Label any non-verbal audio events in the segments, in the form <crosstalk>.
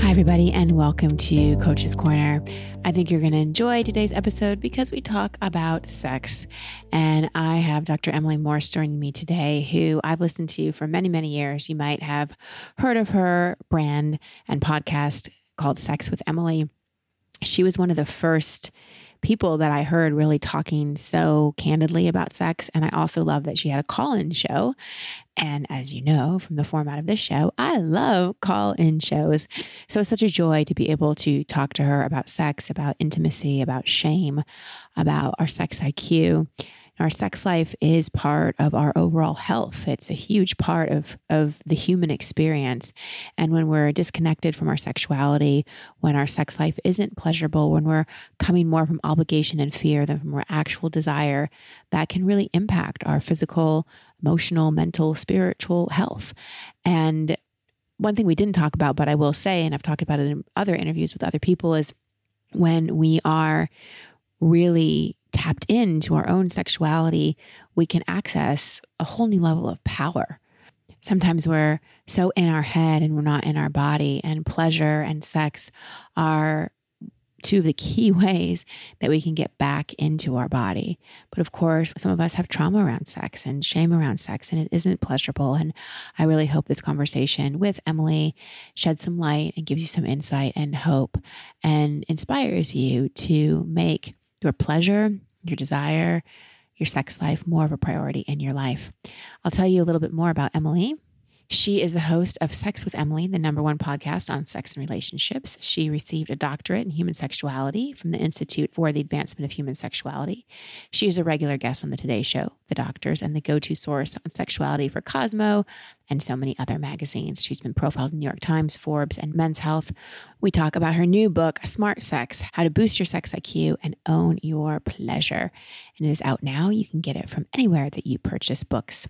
Hi, everybody, and welcome to Coach's Corner. I think you're going to enjoy today's episode because we talk about sex. And I have Dr. Emily Morse joining me today, who I've listened to for many, many years. You might have heard of her brand and podcast called Sex with Emily. She was one of the first people that I heard really talking so candidly about sex. And I also love that she had a call in show. And as you know from the format of this show, I love call in shows. So it's such a joy to be able to talk to her about sex, about intimacy, about shame, about our sex IQ. Our sex life is part of our overall health. It's a huge part of, of the human experience. And when we're disconnected from our sexuality, when our sex life isn't pleasurable, when we're coming more from obligation and fear than from our actual desire, that can really impact our physical, emotional, mental, spiritual health. And one thing we didn't talk about, but I will say, and I've talked about it in other interviews with other people, is when we are really tapped into our own sexuality, we can access a whole new level of power. Sometimes we're so in our head and we're not in our body, and pleasure and sex are two of the key <laughs> ways that we can get back into our body. But of course, some of us have trauma around sex and shame around sex, and it isn't pleasurable. And I really hope this conversation with Emily sheds some light and gives you some insight and hope and inspires you to make your pleasure, your desire, your sex life more of a priority in your life. I'll tell you a little bit more about Emily. She is the host of Sex with Emily, the number one podcast on sex and relationships. She received a doctorate in human sexuality from the Institute for the Advancement of Human Sexuality. She is a regular guest on The Today Show, The Doctors, and the go to source on sexuality for Cosmo and so many other magazines. She's been profiled in New York Times, Forbes, and Men's Health. We talk about her new book, Smart Sex How to Boost Your Sex IQ and Own Your Pleasure. And it is out now. You can get it from anywhere that you purchase books.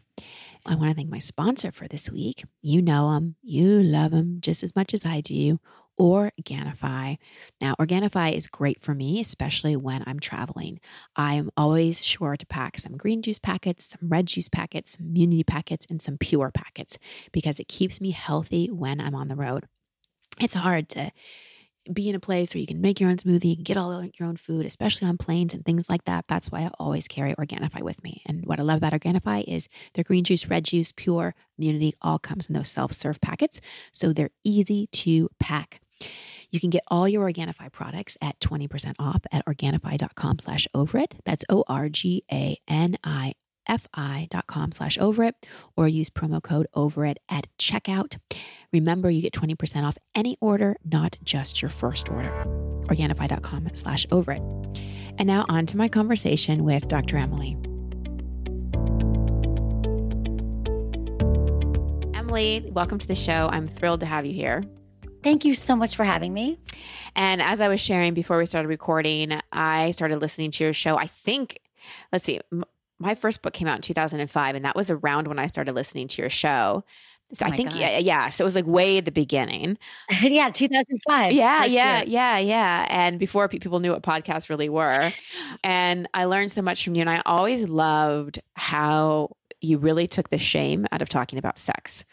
I want to thank my sponsor for this week. You know them, you love them just as much as I do. Organifi. Now, Organifi is great for me, especially when I'm traveling. I'm always sure to pack some green juice packets, some red juice packets, some immunity packets, and some pure packets because it keeps me healthy when I'm on the road. It's hard to be in a place where you can make your own smoothie, and get all your own food, especially on planes and things like that. That's why I always carry Organifi with me. And what I love about Organifi is their green juice, red juice, pure immunity all comes in those self-serve packets. So they're easy to pack. You can get all your Organifi products at 20% off at Organifi.com slash over it. That's O-R-G-A-N-I fi.com slash over it or use promo code over it at checkout. Remember, you get 20% off any order, not just your first order. Organifi.com slash over it. And now on to my conversation with Dr. Emily. Emily, welcome to the show. I'm thrilled to have you here. Thank you so much for having me. And as I was sharing before we started recording, I started listening to your show. I think, let's see, my first book came out in 2005 and that was around when I started listening to your show. So oh I think yeah, yeah, so it was like way at the beginning. <laughs> yeah, 2005. Yeah, yeah, year. yeah, yeah. And before people knew what podcasts really were. and I learned so much from you and I always loved how you really took the shame out of talking about sex.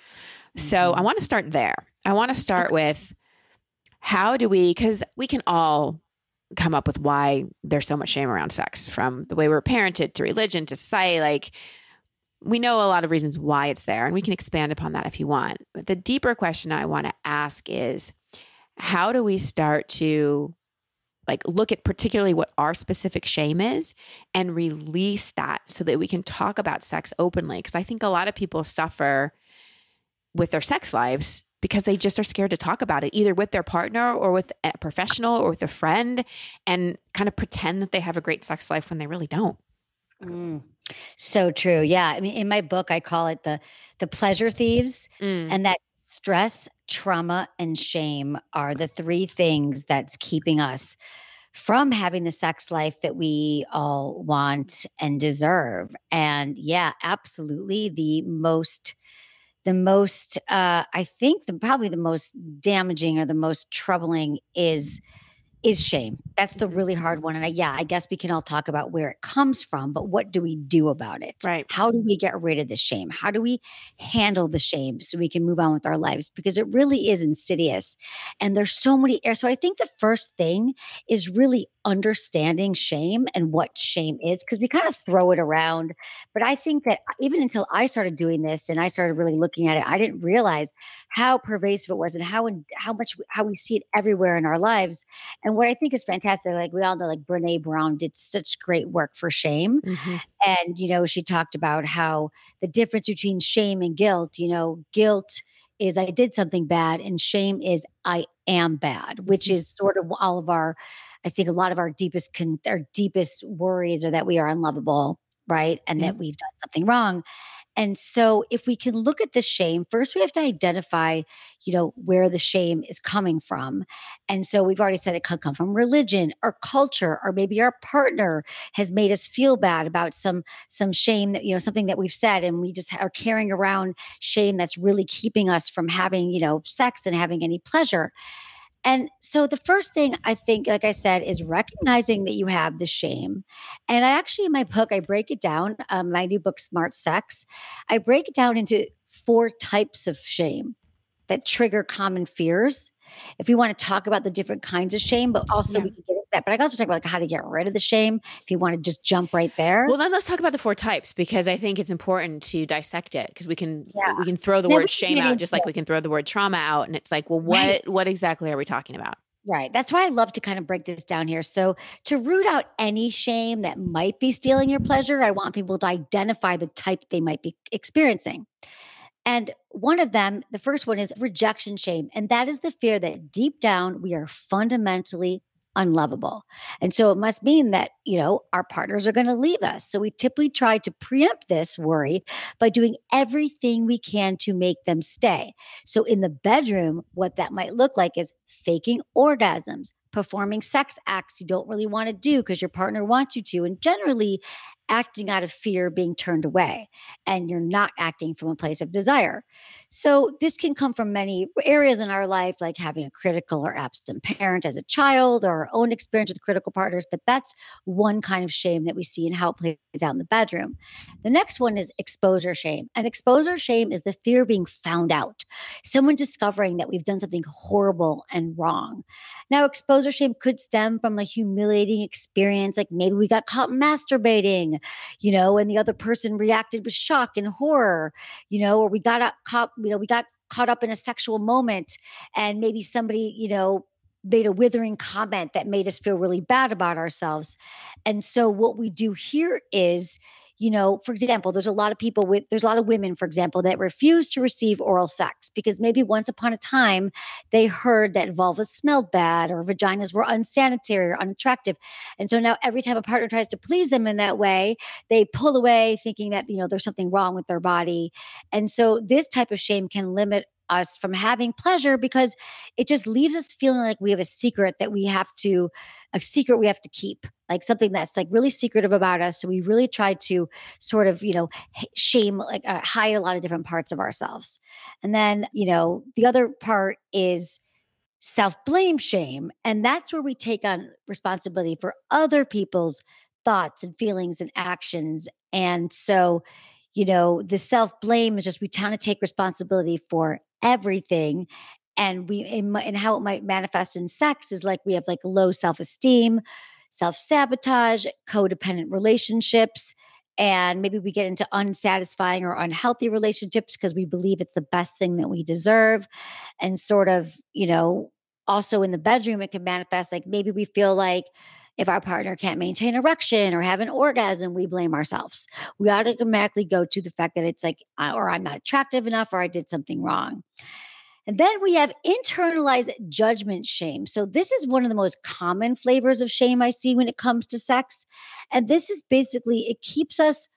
Mm-hmm. So I want to start there. I want to start okay. with how do we cuz we can all come up with why there's so much shame around sex from the way we're parented to religion to society like we know a lot of reasons why it's there and we can expand upon that if you want. But the deeper question i want to ask is how do we start to like look at particularly what our specific shame is and release that so that we can talk about sex openly? Because i think a lot of people suffer with their sex lives because they just are scared to talk about it, either with their partner or with a professional or with a friend, and kind of pretend that they have a great sex life when they really don't. Mm, so true. Yeah. I mean, in my book, I call it the the pleasure thieves, mm. and that stress, trauma, and shame are the three things that's keeping us from having the sex life that we all want and deserve. And yeah, absolutely, the most the most uh, i think the probably the most damaging or the most troubling is is shame. That's the Mm-hmm. really hard one. And I, yeah, I guess we can all talk about where it comes from, but what do we do about it? Right. How do we get rid of the shame? How do we handle the shame so we can move on with our lives? Because it really is insidious. And there's so many areas. So I think the first thing is really understanding shame and what shame is, because we kind of throw it around. But I think that even until I started doing this and I started really looking at it, I didn't realize how pervasive it was and how how much how we see it everywhere in our lives. And what I think is fantastic, like we all know, like Brene Brown did such great work for shame. Mhm. And, you know, she talked about how the difference between shame and guilt, you know, guilt is I did something bad, and shame is I am bad, which Mhm. is sort of all of our, I think a lot of our deepest, con- our deepest worries are that we are unlovable, right? And Yeah. that we've done something wrong. And so if we can look at the shame, first we have to identify, you know, where the shame is coming from. And so we've already said it could come from religion or culture, or maybe our partner has made us feel bad about some some shame that, you know, something that we've said, and we just are carrying around shame that's really keeping us from having, you know, sex and having any pleasure. And so the first thing I think, like I said, is recognizing that you have the shame. And I actually, in my book, I break it down. Um, my new book, Smart Sex, I break it down into four types of shame that trigger common fears. If you want to talk about the different kinds of shame, but also Yeah. we can get into that. But I can also talk about like how to get rid of the shame. If you want to just jump right there. Well, then let's talk about the four types because I think it's important to dissect it because we can Yeah. we can throw the Then word shame out just like it. we can throw the word trauma out, and it's like, well, what Right. what exactly are we talking about? Right. That's why I love to kind of break this down here. So, to root out any shame that might be stealing your pleasure, I want people to identify the type they might be experiencing. And one of them, the first one is rejection shame. And that is the fear that deep down we are fundamentally unlovable. And so it must mean that, you know, our partners are going to leave us. So we typically try to preempt this worry by doing everything we can to make them stay. So in the bedroom, what that might look like is faking orgasms, performing sex acts you don't really want to do because your partner wants you to, and generally acting out of fear being turned away and you're not acting from a place of desire. So this can come from many areas in our life like having a critical or absent parent as a child or our own experience with critical partners, but that's one kind of shame that we see and how it plays out in the bedroom. The next one is exposure shame. And exposure shame is the fear of being found out. Someone discovering that we've done something horrible and wrong. Now, exposure shame could stem from a humiliating experience, like maybe we got caught masturbating, you know, and the other person reacted with shock and horror, you know, or we got caught, you know, we got caught up in a sexual moment and maybe somebody, you know, made a withering comment that made us feel really bad about ourselves. And so what we do here is you know, for example, there's a lot of people with, there's a lot of women, for example, that refuse to receive oral sex because maybe once upon a time they heard that vulvas smelled bad or vaginas were unsanitary or unattractive. And so now every time a partner tries to please them in that way, they pull away thinking that, you know, there's something wrong with their body. And so this type of shame can limit us from having pleasure because it just leaves us feeling like we have a secret that we have to a secret we have to keep like something that's like really secretive about us. So we really try to sort of you know shame like uh, hide a lot of different parts of ourselves. And then you know the other part is self blame shame. And that's where we take on responsibility for other people's thoughts and feelings and actions. And so you know the self blame is just we kind of take responsibility for everything and we and how it might manifest in sex is like we have like low self-esteem self-sabotage codependent relationships and maybe we get into unsatisfying or unhealthy relationships because we believe it's the best thing that we deserve and sort of you know also in the bedroom it can manifest like maybe we feel like if our partner can't maintain erection or have an orgasm, we blame ourselves. We automatically go to the fact that it's like, or I'm not attractive enough, or I did something wrong. And then we have internalized judgment shame. So, this is one of the most common flavors of shame I see when it comes to sex. And this is basically, it keeps us,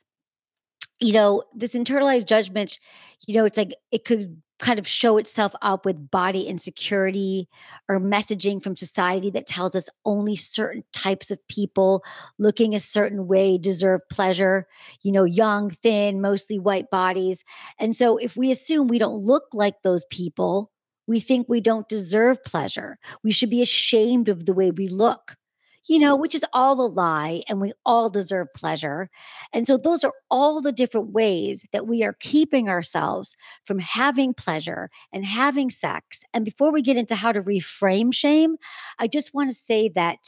you know, this internalized judgment, you know, it's like it could kind of show itself up with body insecurity or messaging from society that tells us only certain types of people looking a certain way deserve pleasure, you know, young, thin, mostly white bodies. And so if we assume we don't look like those people, We think we don't deserve pleasure. We should be ashamed of the way we look you know, which is all a lie, and we all deserve pleasure. And so, those are all the different ways that we are keeping ourselves from having pleasure and having sex. And before we get into how to reframe shame, I just want to say that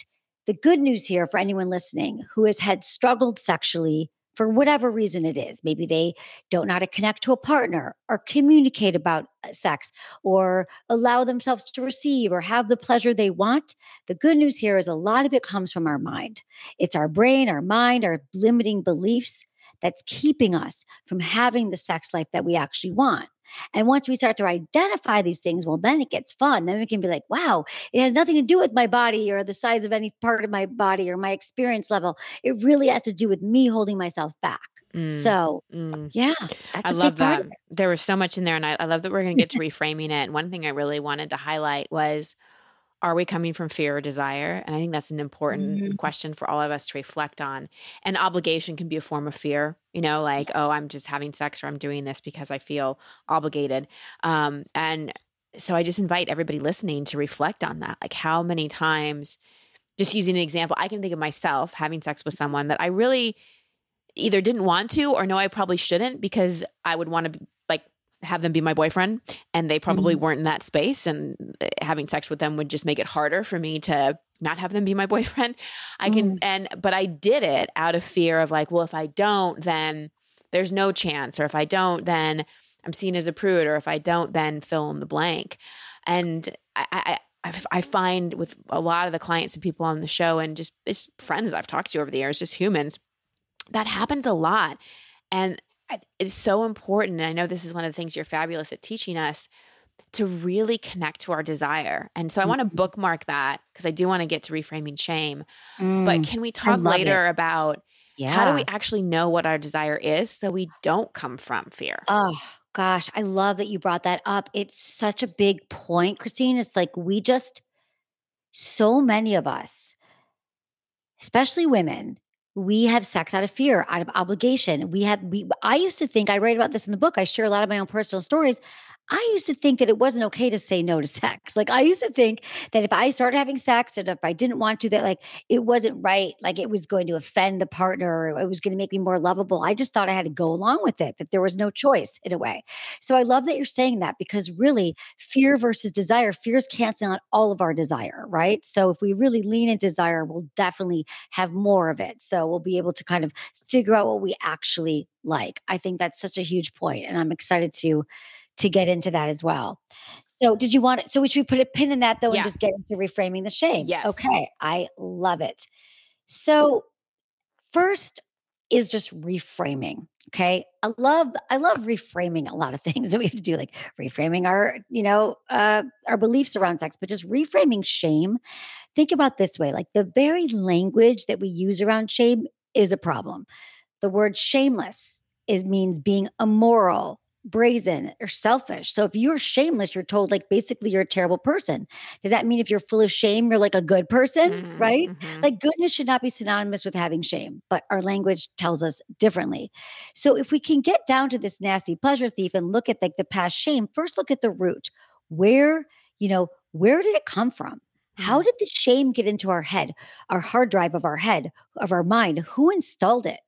the good news here for anyone listening who has had struggled sexually for whatever reason it is. Maybe they don't know how to connect to a partner or communicate about uh, sex or allow themselves to receive or have the pleasure they want. The good news here is a lot of it comes from our mind. It's our brain, our mind, our limiting beliefs that's keeping us from having the sex life that we actually want. And once we start to identify these things, well, then it gets fun. Then we can be like, wow, it has nothing to do with my body or the size of any part of my body or my experience level. It really has to do with me holding myself back. Mm, so, mm. yeah, I love that. There was so much in there, and I, I love that we're going to get to <laughs> reframing it. And one thing I really wanted to highlight was are we coming from fear or desire? And I think that's an important mm-hmm. question for all of us to reflect on. And obligation can be a form of fear, you know, like, oh, I'm just having sex or I'm doing this because I feel obligated. Um, and so I just invite everybody listening to reflect on that. Like, how many times, just using an example, I can think of myself having sex with someone that I really either didn't want to or know I probably shouldn't because I would want to be like have them be my boyfriend and they probably mm-hmm. weren't in that space and eh, having sex with them would just make it harder for me to not have them be my <laughs> boyfriend i can mm. and but i did it out of fear of like well if i don't then there's no chance or if i don't then i'm seen as a prude or if i don't then fill in the blank and i i I find with a lot of the clients and people on the show and just, just friends I've talked to over the years, just humans, that happens a lot. And it's so important. And I know this is one of the things you're fabulous at teaching us to really connect to our desire. And so I want to bookmark that because I do want to get to reframing shame. Mm, but can we talk later it. about yeah. how do we actually know what our desire is so we don't come from fear? Oh, gosh. I love that you brought that up. It's such a big point, Christine. It's like we just, so many of us, especially women, we have sex out of fear out of obligation. We have we i used to think i write about this in the book i share a lot of my own personal stories I used to think that it wasn't okay to say no to sex. <laughs> Like I used to think that if I started having sex and if I didn't want to, that like it wasn't right, like it was going to offend the partner or it was going to make me more lovable. I just thought I had to go along with it, that there was no choice in a way. So I love that you're saying that because really fear versus desire, fear is canceling out all of our desire, right? So if we really lean into desire, we'll definitely have more of it. So we'll be able to kind of figure out what we actually like. I think that's such a huge point, and I'm excited to to get into that as well. So, did you want it? So, we should put a pin in that though, yeah. and just get into reframing the shame. Yes. Okay. I love it. So, first is just reframing. Okay. I love, I love reframing a lot of <laughs> things that we have to do, like reframing our, you know, uh, our beliefs around sex, but just reframing shame. Think about this way like the very language that we use around shame is a problem. The word shameless is means being immoral, brazen or selfish. So if you're shameless, you're told like basically you're a terrible person. Does that mean if you're full of shame, you're like a good person? Mm-hmm, right? Mm-hmm. Like goodness should not be synonymous with having shame, but our language tells us differently. So if we can get down to this nasty pleasure thief and look at like the past shame, first look at the root. Where, you know, where did it come from? How mm-hmm. did the shame get into our head, our hard drive of our head, of our mind? Who installed it?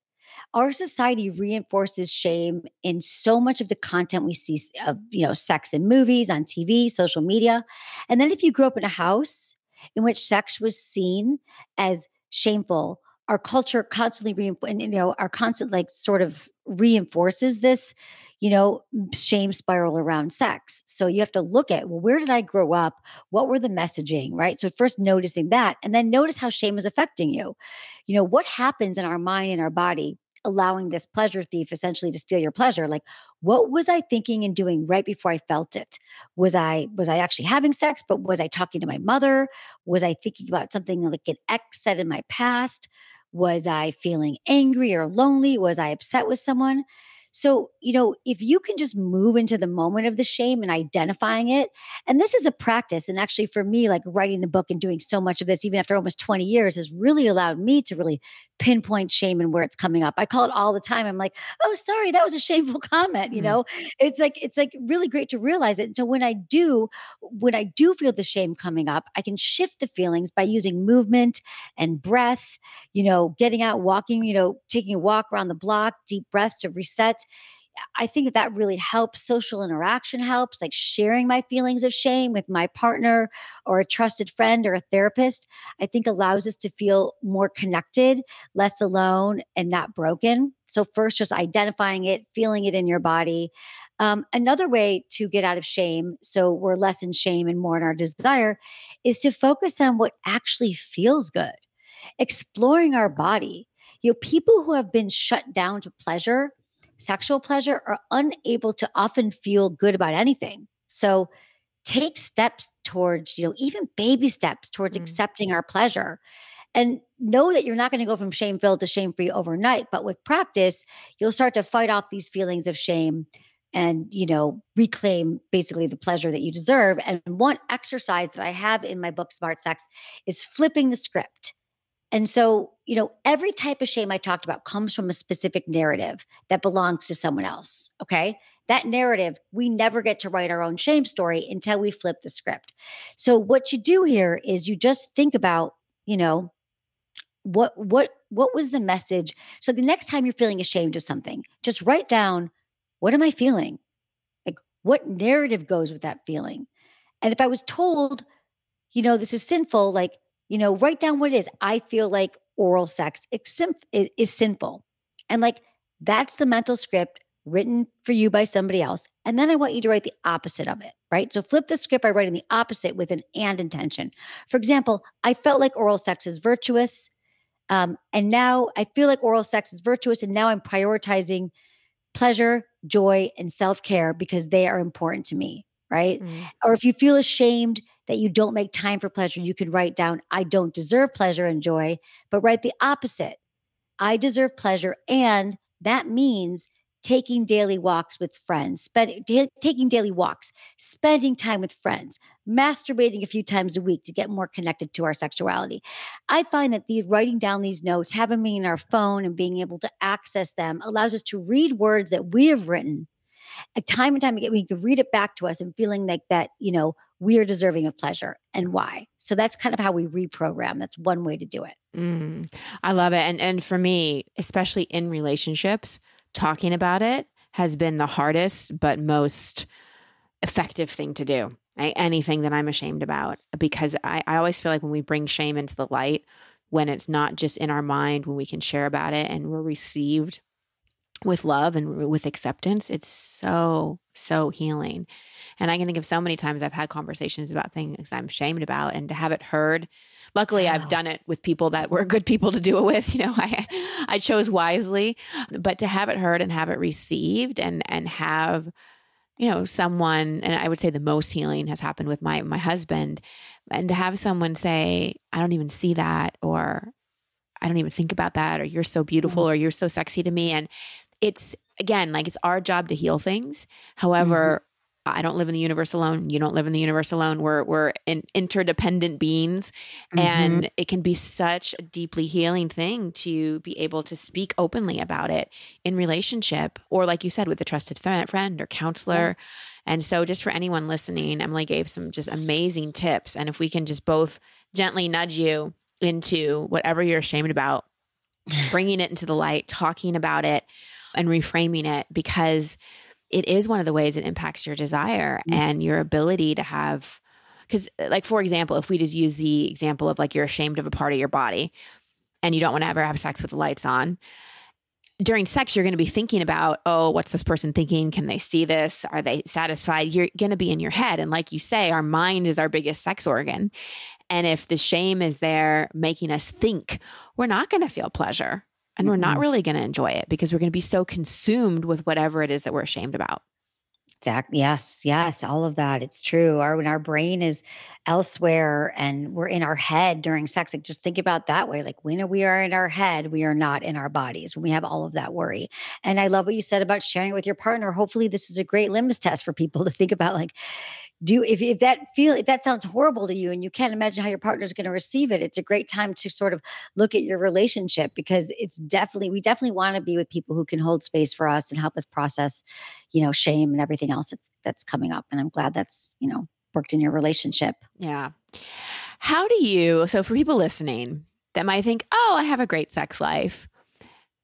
Our society reinforces shame in so much of the content we see of you know sex in movies on tv social media. And then if you grew up in a house in which sex was seen as shameful our culture constantly reinforces you know our constant like sort of reinforces this you know shame spiral around sex. So you have to look at well where did i grow up? What were the messaging right? So first noticing that and then notice how shame is affecting you. You know what happens in our mind and our body allowing this pleasure thief essentially to steal your pleasure like what was i thinking and doing right before i felt it? Was i was i actually having sex but was i talking to my mother? Was i thinking about something like an ex said in my past? Was i feeling angry or lonely? Was i upset with someone So, you know, if you can just move into the moment of the shame and identifying it, and this is a practice. And actually, for me, like writing the book and doing so much of this, even after almost 20 years, has really allowed me to really pinpoint shame and where it's coming up. I call it all the time. I'm like, oh, sorry, that was a shameful <laughs> comment. You mm-hmm. know, it's like, it's like really great to realize it. And so when I do, when I do feel the shame coming up, I can shift the feelings by using movement and breath, you know, getting out, walking, you know, taking a walk around the block, deep breaths to reset. I think that that really helps. Social interaction helps, like sharing my feelings of shame with my partner or a trusted friend or a therapist. I think allows us to feel more connected, less alone, and not broken. So, first, just identifying it, feeling it in your body. Um, another way to get out of shame, so we're less in shame and more in our desire, is to focus on what actually feels good, exploring our body. You know, people who have been shut down to pleasure sexual pleasure are unable to often feel good about anything. So take steps towards, you know, even baby steps towards mm. accepting our pleasure. And know that you're not going to go from shame filled to shame free overnight, but with practice, you'll start to fight off these feelings of shame and you know reclaim basically the pleasure that you deserve and one exercise that i have in my book smart sex is flipping the script and so, you know, every type of shame I talked about comes from a specific narrative that belongs to someone else. Okay. That narrative, we never get to write our own shame story until we flip the script. So, what you do here is you just think about, you know, what what what was the message so the next time you're feeling ashamed of something just write down what am i feeling like what narrative goes with that feeling and if i was told you know this is sinful like you know, write down what it is. I feel like oral sex is sinful. And like that's the mental script written for you by somebody else. And then I want you to write the opposite of it, right? So flip the script by writing the opposite with an and intention. For example, I felt like oral sex is virtuous. Um, and now I feel like oral sex is virtuous. And now I'm prioritizing pleasure, joy, and self care because they are important to me, right? Mm. Or if you feel ashamed that you don't make time for pleasure, you can write down, I don't deserve pleasure and joy, but write the opposite. I deserve pleasure. And that means taking daily walks with friends, spend, taking daily walks, spending time with friends, masturbating a few times a week to get more connected to our sexuality. I find that the writing down these notes, having them in our phone and being able to access them allows us to read words that we have written time and time again, we can read it back to us and feeling like that, you know, we are deserving of pleasure and why. So that's kind of how we reprogram. That's one way to do it. Mm, I love it. And and for me, especially in relationships, talking about it has been the hardest but most effective thing to do. Anything that I'm ashamed about, because I, I always feel like when we bring shame into the light, when it's not just in our mind, when we can share about it and we're received with love and with acceptance, it's so, so healing. And I can think of so many times I've had conversations about things I'm ashamed about and to have it heard. Luckily, wow. I've done it with people that were good people to do it with. <laughs> You know, I I chose wisely, but to have it heard and have it received and and have you know someone and I would say the most healing has happened with my my husband and to have someone say I don't even see that or I don't even think about that or you're so beautiful mm-hmm. or you're so sexy to me and it's again like it's our job to heal things. However, mm-hmm. I don't live in the universe alone. You don't live in the universe alone. We're we're in interdependent beings, mm-hmm. and it can be such a deeply healing thing to be able to speak openly about it in relationship, or like you said, with a trusted friend or counselor. And so, just for anyone listening, Emily gave some just amazing tips. And if we can just both gently nudge you into whatever you're ashamed about, <laughs> bringing it into the light, talking about it, and reframing it because it is one of the ways it impacts your desire mm-hmm. and your ability to have because like for example if we just use the example of like you're ashamed of a part of your body and you don't want to ever have sex with the lights on during sex you're going to be thinking about oh what's this person thinking? Can they see this? Are they satisfied? You're going to be in your head. And like you say our mind is our biggest sex organ. And if the shame is there making us think we're not going to feel pleasure and we're not really going to enjoy it because we're going to be so consumed with whatever it is that we're ashamed about. Exactly. Yes. Yes. All of that. It's true. Our when our brain is elsewhere and we're in our head during sex, like just think about that way. Like when we are in our head, we are not in our bodies. When we have all of that worry. And I love what you said about sharing it with your partner. Hopefully, this is a great litmus test for people to think about. Like, do if, if that feel if that sounds horrible to you and you can't imagine how your partner is going to receive it it's a great time to sort of look at your relationship because it's definitely we definitely want to be with people who can hold space for us and help us process you know shame and everything else that's that's coming up and i'm glad that's you know worked in your relationship yeah how do you so for people listening that might think oh i have a great sex life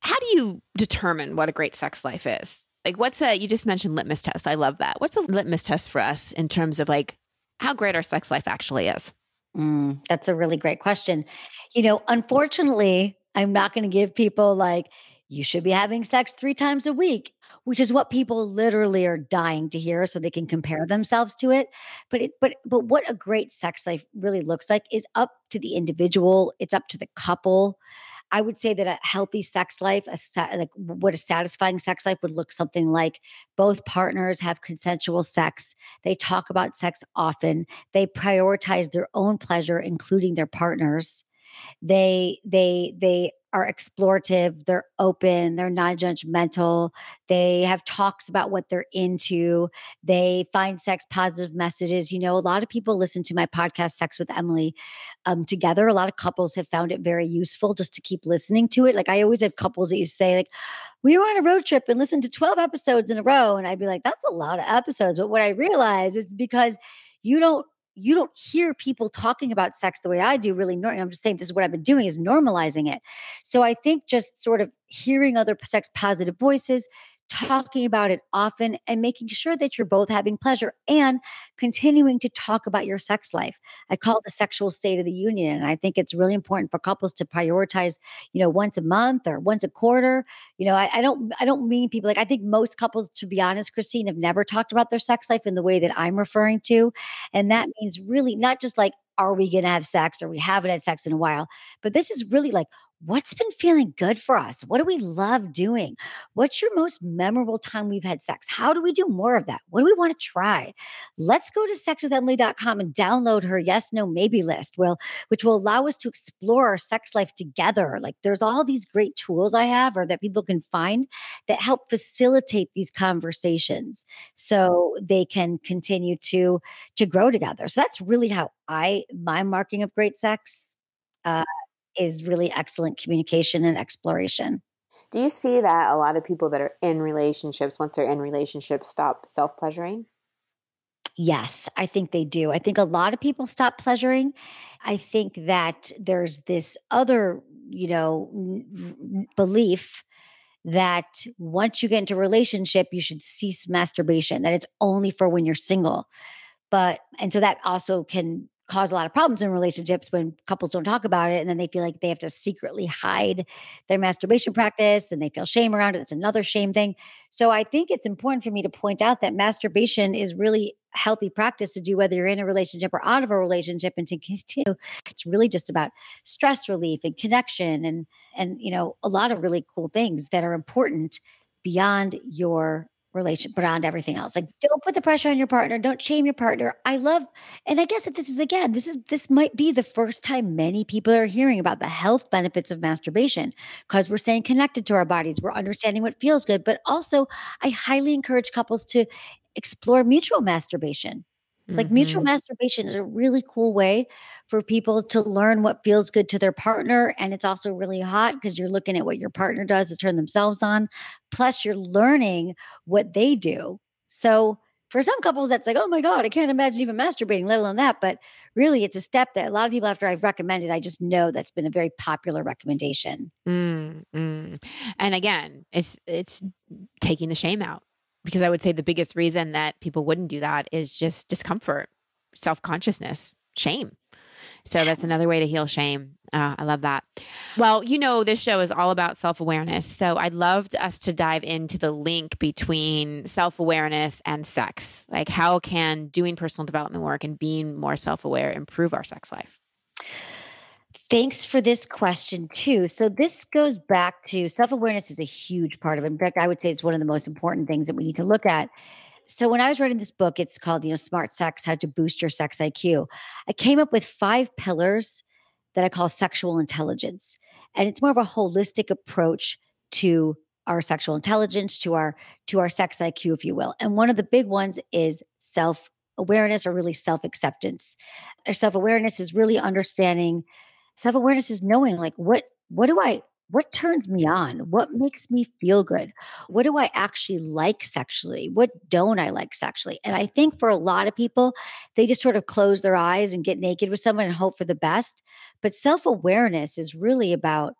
how do you determine what a great sex life is like, what's a, you just mentioned litmus test. I love that. What's a litmus test for us in terms of like how great our sex life actually is? Mm, that's a really great question. You know, unfortunately, I'm not going to give people like, you should be having sex three times a week, which is what people literally are dying to hear so they can compare themselves to it. But it, but, but what a great sex life really looks like is up to the individual, it's up to the couple. I would say that a healthy sex life, a like what a satisfying sex life would look something like both partners have consensual sex. They talk about sex often. They prioritize their own pleasure, including their partners. They they they are explorative, they're open, they're non judgmental, they have talks about what they're into, they find sex positive messages. You know, a lot of people listen to my podcast, Sex with Emily, um, together. A lot of couples have found it very useful just to keep listening to it. Like, I always have couples that you say, like, we were on a road trip and listened to 12 episodes in a row. And I'd be like, that's a lot of episodes. But what I realize is because you don't you don't hear people talking about sex the way I do really. I'm just saying this is what I've been doing is normalizing it. So I think just sort of hearing other sex positive voices, talking about it often and making sure that you're both having pleasure and continuing to talk about your sex life. I call it the sexual state of the union. And I think it's really important for couples to prioritize, you know, once a month or once a quarter. You know, I, I don't I don't mean people like I think most couples, to be honest, Christine, have never talked about their sex life in the way that I'm referring to. And that means really not just like are we going to have sex or we haven't had sex in a while but this is really like what's been feeling good for us? What do we love doing? What's your most memorable time we've had sex? How do we do more of that? What do we want to try? Let's go to sexwithemily.com and download her yes, no, maybe list, will, which will allow us to explore our sex life together. Like there's all these great tools I have or that people can find that help facilitate these conversations so they can continue to to grow together. So that's really how I my marking of great sex uh, is really excellent communication and exploration. Do you see that a lot of people that are in relationships, once they're in relationships, stop self pleasuring? Yes, I think they do. I think a lot of people stop pleasuring. I think that there's this other, you know, n- belief that once you get into a relationship, you should cease masturbation, that it's only for when you're single. But, and so that also can cause a lot of problems in relationships when couples don't talk about it and then they feel like they have to secretly hide their masturbation practice and they feel shame around it. It's another shame thing. So I think it's important for me to point out that masturbation is really healthy practice to do whether you're in a relationship or out of a relationship and to continue it's really just about stress relief and connection and and you know a lot of really cool things that are important beyond your relation beyond everything else. Like don't put the pressure on your partner, don't shame your partner. I love and I guess that this is again, this is this might be the first time many people are hearing about the health benefits of masturbation because we're staying connected to our bodies, we're understanding what feels good, but also I highly encourage couples to explore mutual masturbation. Like mm-hmm. mutual masturbation is a really cool way for people to learn what feels good to their partner. And it's also really hot because you're looking at what your partner does to turn themselves on. Plus, you're learning what they do. So, for some couples, that's like, oh my God, I can't imagine even masturbating, let alone that. But really, it's a step that a lot of people, after I've recommended, I just know that's been a very popular recommendation. Mm, mm. And again, it's it's taking the shame out because I would say the biggest reason that people wouldn't do that is just discomfort, self consciousness, shame. So that's another way to heal shame. Uh, I love that. Well, you know, this show is all about self awareness. So I'd love us to dive into the link between self awareness and sex. Like, how can doing personal development work and being more self aware improve our sex life? Thanks for this question, too. So, this goes back to self awareness, is a huge part of it. In fact, I would say it's one of the most important things that we need to look at. so when I was writing this book, it's called, you know, Smart Sex, How to Boost Your Sex IQ. I came up with five pillars that I call sexual intelligence. And it's more of a holistic approach to our sexual intelligence, to our to our sex IQ, if you will. And one of the big ones is self awareness or really self acceptance. Self awareness is really understanding. Self awareness is knowing like what what do I what turns me on? What makes me feel good? What do I actually like sexually? What don't I like sexually? And I think for a lot of people, they just sort of close their eyes and get naked with someone and hope for the best. But self awareness is really about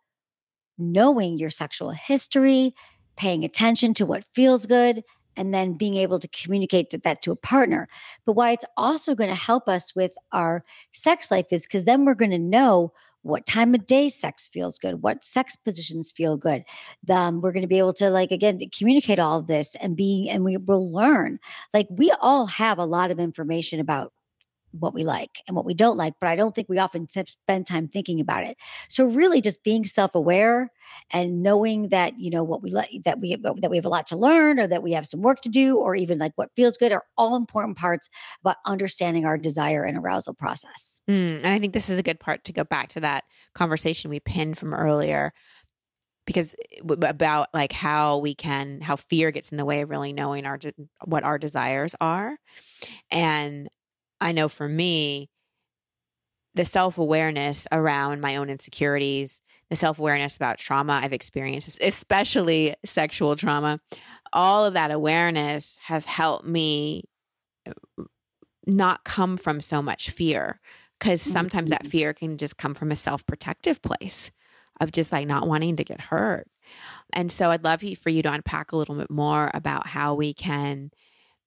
knowing your sexual history, paying attention to what feels good, and then being able to communicate that, that to a partner. But why it's also going to help us with our sex life is because then we're going to know what time of day sex feels good, what sex positions feel good. Um, we're going to be able to, like, again, communicate all of this and be, and we will learn. Like, we all have a lot of information about what we like and what we don't like, but I don't think we often spend time thinking about it. So really just being self-aware and knowing that, you know, what we like that we that we have a lot to learn or that we have some work to do or even like what feels good are all important parts about understanding our desire and arousal process. Mm, and I think this is a good part to go back to that conversation we pinned from earlier because eh, about like how we can how fear gets in the way of really knowing our what our desires are and I know for me, the self awareness around my own insecurities, the self awareness about trauma I've experienced, especially sexual trauma, all of that awareness has helped me uh, not come from so much fear. Because sometimes that mm-hmm. fear can just come from a self protective place of just like not wanting to get hurt. And so I'd love for you to unpack a little bit more about how we can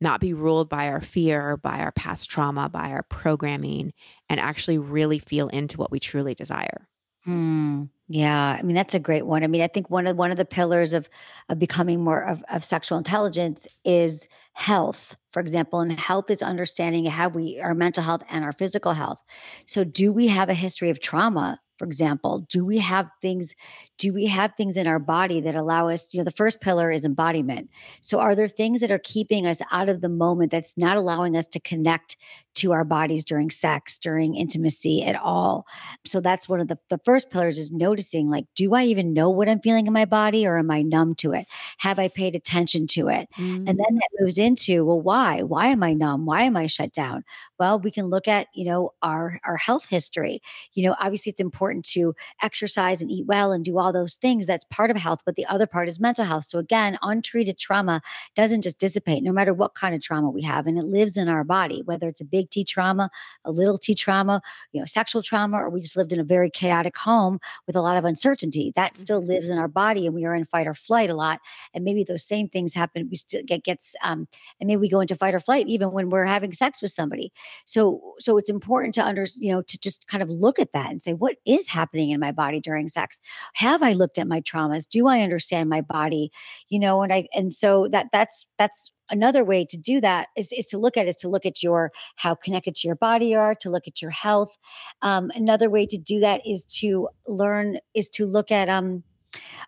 not be ruled by our fear, by our past trauma, by our programming, and actually really feel into what we truly desire. Hmm. Yeah, I mean that's a great one. I mean, I think one of one of the pillars of of becoming more of, of sexual intelligence is health, for example. And health is understanding how we our mental health and our physical health. So, do we have a history of trauma for example do we have things do we have things in our body that allow us you know the first pillar is embodiment. So are there things that are keeping us out of the moment that's not allowing us to connect to our bodies during sex during intimacy at all? So that's one of the the first pillars is noticing like do i even know what i'm feeling in my body or am i numb to it? Have i paid attention to it? Mm-hmm. and then that moves into well why? Why am i numb? Why am i shut down? Well we can look at you know our our health history. You know obviously it's important important to exercise and eat well and do all those things. That's part of health. But the other part is mental health. So again, untreated trauma doesn't just dissipate no matter what kind of trauma we have. And it lives in our body, whether it's a big T trauma, a little T trauma, you know, sexual trauma, or we just lived in a very chaotic home with a lot of uncertainty. That still mm-hmm. lives in our body and we are in fight or flight a lot. And maybe those same things happen. We still get gets um, and maybe we go into fight or flight even when we're having sex with somebody. So so it's important to under you know to just kind of look at that and say, what is is happening in my body during sex. Have i looked at my traumas? Do i understand my body? You know and i and so that that's that's another way to do that is, is to look at is to look at your how connected to your body you are to look at your health. Um, another way to do that is to learn is to look at um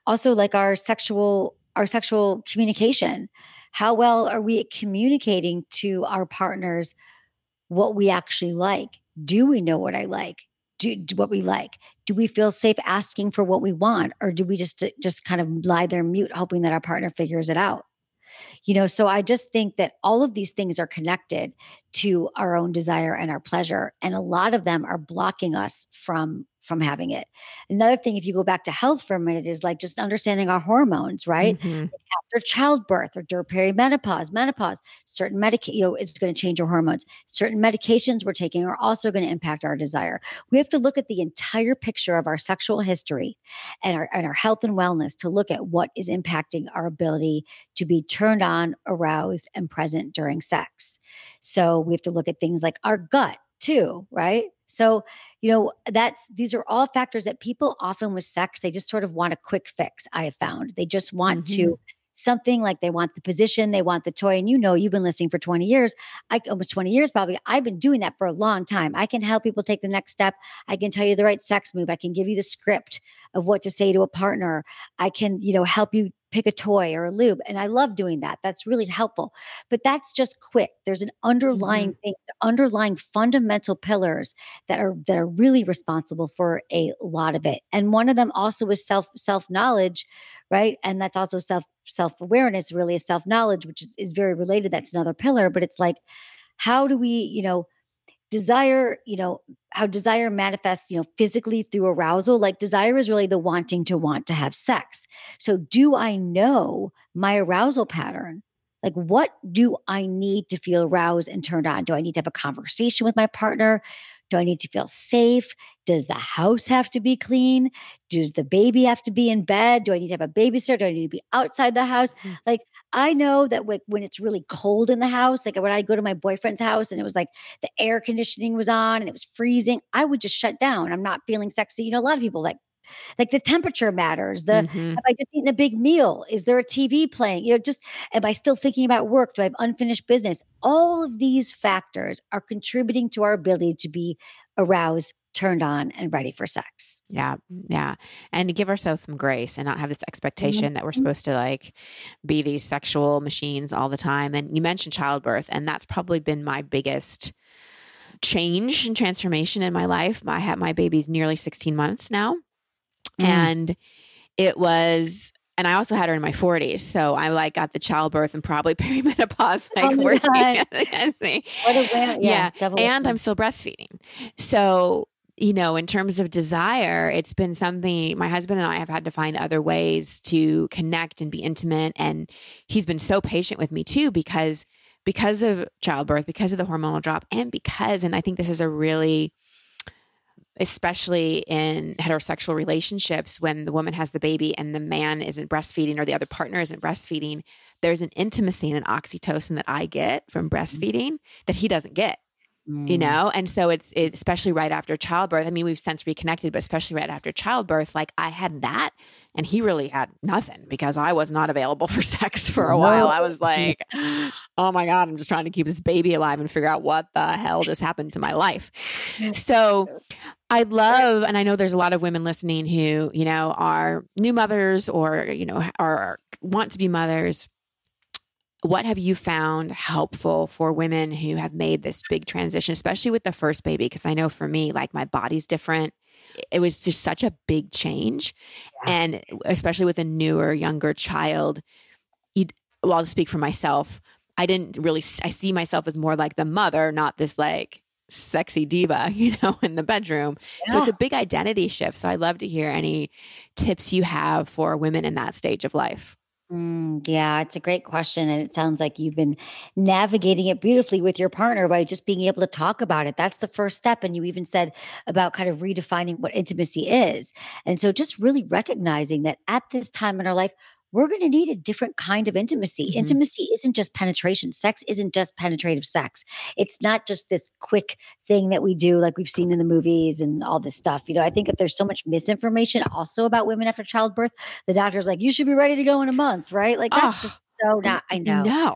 also like our sexual our sexual communication. How well are we communicating to our partners what we actually like? Do we know what i like do, do, what we like. Do we feel safe asking for what we want or do we just just kind of lie there mute hoping that our partner figures it out? You know so i just think that all of these things are connected to our own desire and our pleasure and a lot of them are blocking us from from having it. Another thing, if you go back to health for a minute, is like just understanding our hormones, right? Mm-hmm. After childbirth or during perimenopause, menopause, certain medication, you know, it's going to change your hormones. Certain medications we're taking are also going to impact our desire. We have to look at the entire picture of our sexual history and our, and our health and wellness to look at what is impacting our ability to be turned on, aroused, and present during sex. So we have to look at things like our gut too, right? So, you know, that's these are all factors that people often with sex, they just sort of want a quick fix, I have found. They just want mm-hmm. to something like they want the position, they want the toy. And you know, you've been listening for 20 years, I almost 20 years probably. I've been doing that for a long time. I can help people take the next step. I can tell you the right sex move. I can give you the script of what to say to a partner. I can, you know, help you pick a toy or a lube. And I love doing that. That's really helpful. But that's just quick. There's an underlying mm-hmm. thing, underlying fundamental pillars that are that are really responsible for a lot of it. And one of them also is self self knowledge, right? And that's also self self awareness. Really, is self knowledge, which is, is very related. That's another pillar. But it's like, how do we, you know? Desire you know how desire manifests you know physically through arousal like desire is really the wanting to want to have sex so do i know my arousal pattern like what do i need to feel aroused and turned on do i need to have a conversation with my partner do I need to feel safe? Does the house have to be clean? Does the baby have to be in bed? Do I need to have a babysitter? Do I need to be outside the house? Mm-hmm. Like, I know that when it's really cold in the house, like when I go to my boyfriend's house and it was like the air conditioning was on and it was freezing, I would just shut down. I'm not feeling sexy. You know, a lot of people like like the temperature matters. The mm-hmm. have I just eaten a big meal? Is there a TV playing? You know, just am I still thinking about work? Do I have unfinished business? All of these factors are contributing to our ability to be aroused, turned on, and ready for sex. Yeah. Yeah. And to give ourselves some grace and not have this expectation mm-hmm. that we're supposed to like be these sexual machines all the time. And you mentioned childbirth, and that's probably been my biggest change and transformation in my life. I have my baby's nearly 16 months now. Mm. And it was and I also had her in my 40s. So I like got the childbirth and probably <laughs> perimenopause like oh working <laughs> against me. What a win. Yeah. yeah. And I'm still breastfeeding. So, you know, in terms of desire, it's been something my husband and I have had to find other ways to connect and be intimate. And he's been so patient with me too, because because of childbirth, because of the hormonal drop, and because, and I think this is a really especially in heterosexual relationships when the woman has the baby and the man isn't breastfeeding or the other partner isn't breastfeeding there's an intimacy and an oxytocin that i get from breastfeeding that he doesn't get mm. you know? And so it's, it's especially right after childbirth i mean we've since reconnected but especially right after childbirth like i had that and he really had nothing because i was not available <laughs> for sex for a while. I was like oh my god i'm just trying to keep this baby alive and figure out what the hell just happened to my life. So I love, and I know there's a lot of women listening who, you know, are new mothers or, you know, are want to be mothers what have you found helpful for women who have made this big transition, especially with the first baby? Because I know for me, like my body's different. It was just such a big change. Yeah. And especially with a newer, younger child, you well, I'll just speak for myself. I didn't really, I see myself as more like the mother, not this like sexy diva, <laughs> you know, in the bedroom. Yeah. So it's a big identity shift. So I'd love to hear any tips you have for women in that stage of life. Mm, yeah, it's a great question. And it sounds like you've been navigating it beautifully with your partner by just being able to talk about it. That's the first step. And you even said about kind of redefining what intimacy is. And so just really recognizing that at this time in our life, we're going to need a different kind of intimacy. Mm-hmm. Intimacy isn't just penetration. Sex isn't just penetrative sex. It's not just this quick thing that we do like we've seen in the movies and all this stuff. You know, I think that there's so much misinformation also about women after childbirth. The doctor's like, you should be ready to go in a month, right? Like that's oh, just so not, I know. No.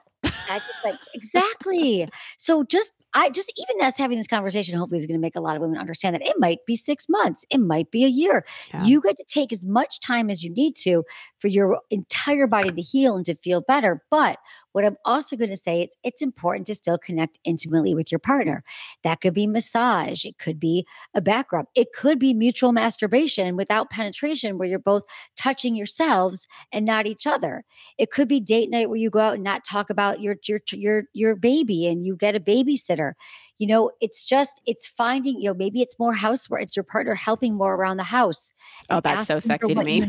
Like, exactly. So just I just even us having this conversation hopefully is going to make a lot of women understand that it might be six months, it might be a year. Yeah. You get to take as much time as you need to for your entire body to heal and to feel better. But what I'm also going to say it's it's important to still connect intimately with your partner. That could be massage, it could be a back rub, it could be mutual masturbation without penetration where you're both touching yourselves and not each other. It could be date night where you go out and not talk about your your your your baby and you get a babysitter consider you know it's just it's finding you know maybe it's more housework it's your partner helping more around the house oh that's so sexy to me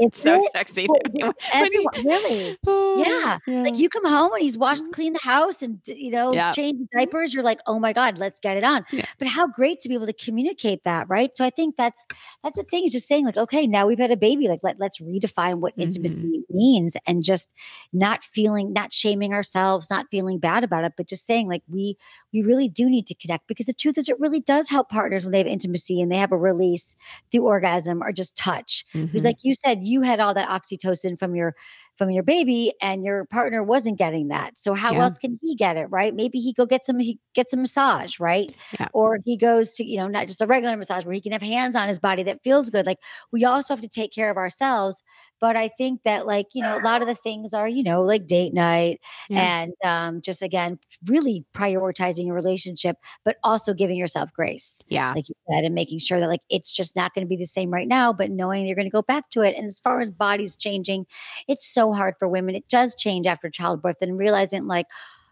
it's <laughs> so it. sexy to me everyone, really yeah. <laughs> yeah. like you come home and he's washed mm-hmm. clean the house and you know yeah. change diapers you're like oh my god let's get it on yeah. but how great to be able to communicate that right so i think that's that's the thing is just saying like okay now we've had a baby like let, let's redefine what mm-hmm. intimacy means and just not feeling not shaming ourselves not feeling bad about it but just saying like we we really do need to connect because the truth is it really does help partners when they have intimacy and they have a release through orgasm or just touch. Mm-hmm. Because like you said, you had all that oxytocin from your from your baby and your partner wasn't getting that. So how yeah. else can he get it, right? Maybe he go get some he gets a massage, right? Yeah. Or he goes to, you know, not just a regular massage where he can have hands on his body that feels good. Like we also have to take care of ourselves but I think that like, you know, a lot of the things are, you know, like date night yeah. and um, just again, really prioritizing your relationship, but also giving yourself grace. Yeah. Like you said, and making sure that like it's just not going to be the same right now, but knowing you're going to go back to it. And as far as bodies changing, it's so hard for women. It does change after childbirth and realizing like,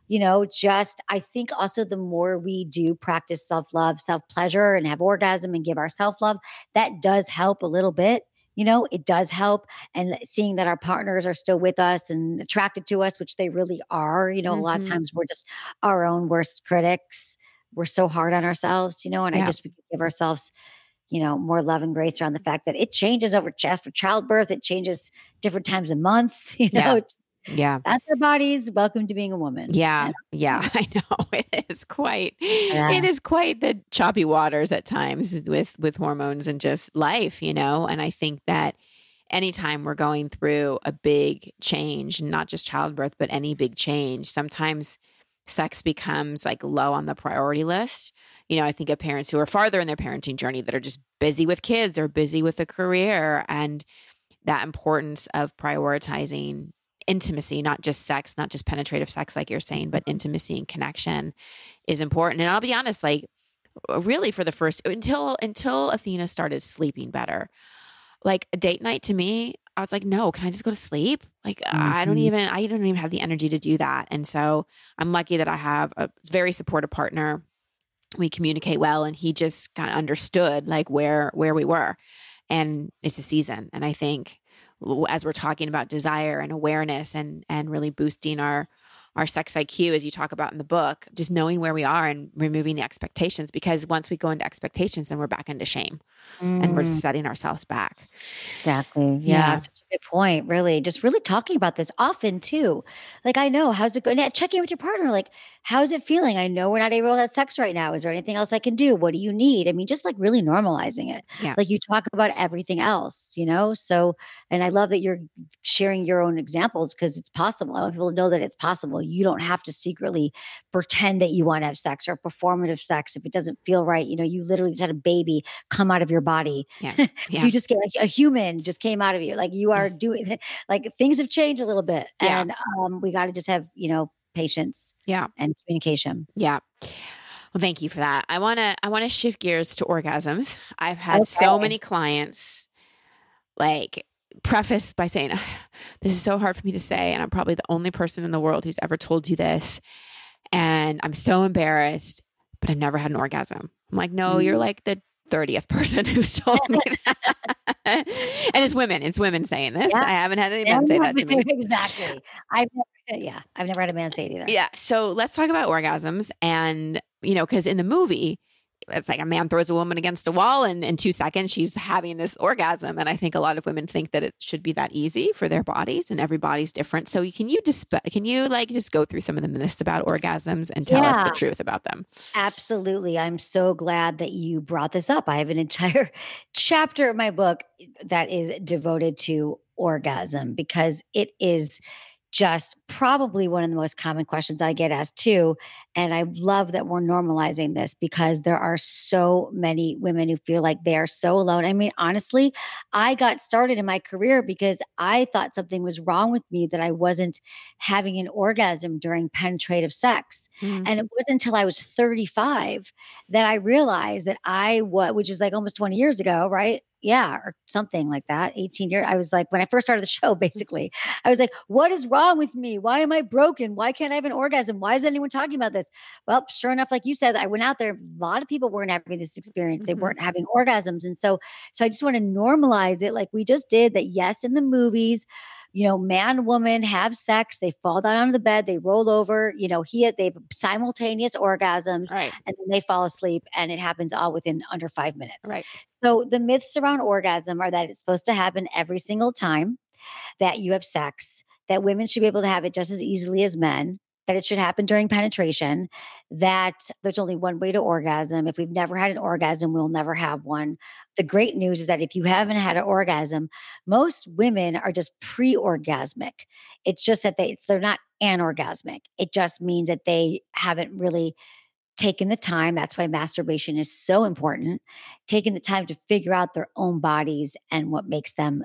you know, just I think also the more we do practice self love, self pleasure, and have orgasm and give our self love, that does help a little bit. You know, it does help. And seeing that our partners are still with us and attracted to us, which they really are, you know, mm-hmm. a lot of mm-hmm. times we're just our own worst critics. We're so hard on ourselves, you know, and yeah. I just give ourselves you know more love and grace around the fact that it changes over after childbirth it changes different times a month <laughs> you know yeah. Yeah. That's our bodies. Welcome to being a woman. Yeah. Yeah. <laughs> <laughs> I know. It is quite yeah. it is quite the choppy waters at times with with hormones and just life, you know? And I think that anytime we're going through a big change, not just childbirth, but any big change, sometimes sex becomes like low on the priority list. You know, I think of parents who are farther in their parenting journey that are just busy with kids or busy with a career and that importance of prioritizing intimacy, not just sex, not just penetrative sex, like you're saying, but intimacy and connection is important. And I'll be honest, like really for the first until until Athena started sleeping better, like a date night to me, I was like, no, can I just go to sleep? Like mm-hmm. I don't mm-hmm. even I don't even have the energy to do that. And so I'm lucky that I have a very supportive partner. We communicate well and he just kind of understood like where where we were. And it's a season. And I think as we're talking about desire and awareness and and really boosting our our sex IQ, as you talk about in the book, just knowing where we are and removing the expectations. Because once we go into expectations, then we're back into shame mm. and we're mm. setting ourselves back. Exactly. Yeah. yeah. Such a good point. Really, just really talking about this often too. Like, I know, how's it going? Checking with your partner, like, how's it feeling? I know we're not able to have sex right now. Is there anything else I can do? What do you need? I mean, just like really normalizing it. Yeah. Like you talk about everything else, you know? So, and I love that you're sharing your own examples because it's possible. I want people to know that it's possible you don't have to secretly pretend that you want to have sex or performative sex if it doesn't feel right. You know, you literally just had a baby come out of your body. Yeah. <laughs> yeah. you just get like a human just came out of you. Like you are doing like things have changed a little bit. Yeah. And um, we got to just have, you know, patience. Yeah. And communication. Yeah. Well, thank you for that. I want to I want to shift gears to orgasms. I've had okay. so many clients like preface by saying, This is so hard for me to say. And I'm probably the only person in the world who's ever told you this. And I'm so embarrassed, but I've never had an orgasm. I'm like, No, you're mm. like the 30th person <laughs> who's told me <laughs> that. <laughs> and it's women, it's women saying this. Yeah. I haven't had any men say that to me. exactly. I've never, yeah, I've never had a man say it either. Yeah. So let's talk about orgasms. And, you know, because in the movie, it's like a man throws a woman against a wall and in two seconds she's having this orgasm. And i think a lot of women think that it should be that easy for their bodies and every body's different. So can you just can you like just go through some of the myths about orgasms and tell yeah, us the truth about them? Absolutely. I'm so glad that you brought this up. I have an entire <laughs> chapter of my book that is devoted to orgasm because it is just probably one of the most common questions I get asked too. And I love that we're normalizing this because there are so many women who feel like they are so alone. I mean, honestly, I got started in my career because I thought something was wrong with me that I wasn't having an orgasm during penetrative sex. Mm-hmm. And it wasn't until I was 35 that I realized that I, what, which is like almost 20 years ago, right? Yeah, or something like that. 18 years. I was like, when I first started the show, <laughs> basically, I was like, what is wrong with me? Why am I broken? Why can't I have an orgasm? Why is anyone talking about this? Well, sure enough, like you said, I went out there. A lot of people weren't having this experience. They mm-hmm. weren't having orgasms. And so, so I just want to normalize it like we just did that. Yes, in the movies, you know, man, woman have sex, they fall down on the bed, they roll over, you know, he they have simultaneous orgasms right. and then they fall asleep and it happens all within under five minutes. Right. So the myths around orgasm are that it's supposed to happen every single time that you have sex, that women should be able to have it just as easily as men that it should happen during penetration, that there's only one way to orgasm. If we've never had an orgasm, we'll never have one. The great news is that if you haven't had an orgasm, most women are just pre orgasmic. It's just that they, they're not anorgasmic. It just means that they haven't really taken the time. That's why masturbation is so important. Taking the time to figure out their own bodies and what makes them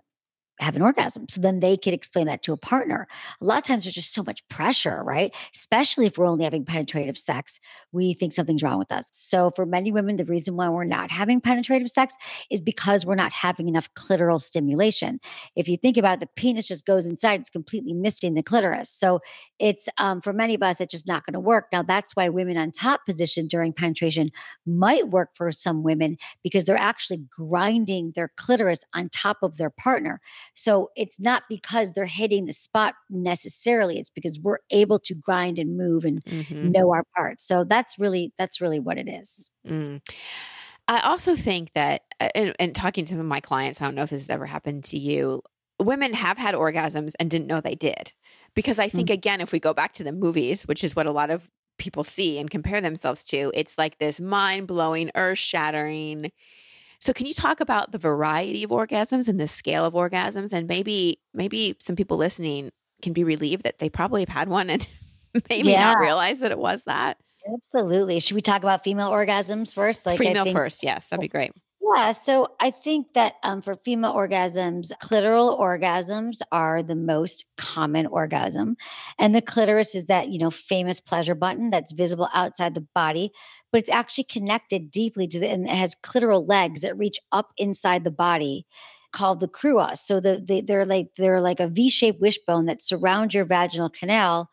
have an orgasm. So then they could explain that to a partner. A lot of times there's just so much pressure, right? Especially if we're only having penetrative sex, we think something's wrong with us. So for many women, the reason why we're not having penetrative sex is because we're not having enough clitoral stimulation. If you think about it, the penis just goes inside, it's completely missing the clitoris. So it's um, for many of us, it's just not going to work. Now that's why women on top position during penetration might work for some women because they're actually grinding their clitoris on top of their partner. So it's not because they're hitting the spot necessarily. It's because we're able to grind and move and mm-hmm. know our parts. So that's really that's really what it is. Mm. I also think that, uh, and, and talking to some of my clients, I don't know if this has ever happened to you. Women have had orgasms and didn't know they did. Because I think, mm-hmm. again, if we go back to the movies, which is what a lot of people see and compare themselves to, it's like this mind blowing, earth shattering, so can you talk about the variety of orgasms and the scale of orgasms and maybe maybe some people listening can be relieved that they probably have had one and <laughs> maybe yeah. not realize that it was that? Absolutely. Should we talk about female orgasms first? Like female think, first, yes, that'd be oh. great. Yeah, so I think that um, for female orgasms, clitoral orgasms are the most common orgasm, and the clitoris is that you know famous pleasure button that's visible outside the body, but it's actually connected deeply to the and it has clitoral legs that reach up inside the body called the crura. So the, the, they're like they're like a V-shaped wishbone that surrounds your vaginal canal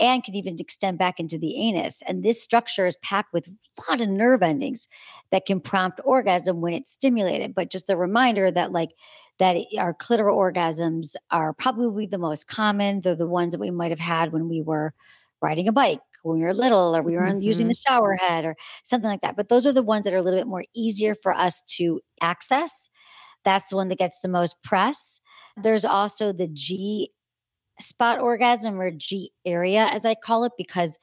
and can even extend back into the anus. And this structure is packed with a lot of nerve endings that can prompt orgasm when it's stimulated. But just a reminder that, like, that our clitoral orgasms are probably the most common. They're the ones that we might have had when we were riding a bike when we were little or we were mm-hmm. using the shower head or something like that. But those are the ones that are a little bit more easier for us to access. That's the one that gets the most press. There's also the G spot orgasm or G area, as I call it, because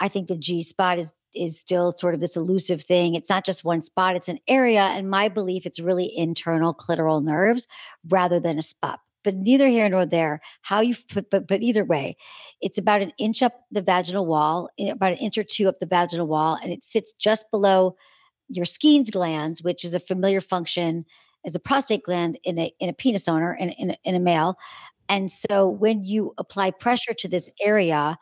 I think the G spot is is still sort of this elusive thing. It's not just one spot, it's an area. And my belief, it's really internal clitoral nerves rather than a spot. But neither here nor there. How you put, but but either way, it's about an inch up the vaginal wall, eh, about an inch or two up the vaginal wall, and it sits just below your Skene's glands, which is a familiar function as a prostate gland in a in a penis owner in, in, in a male. And so when you apply pressure to this area,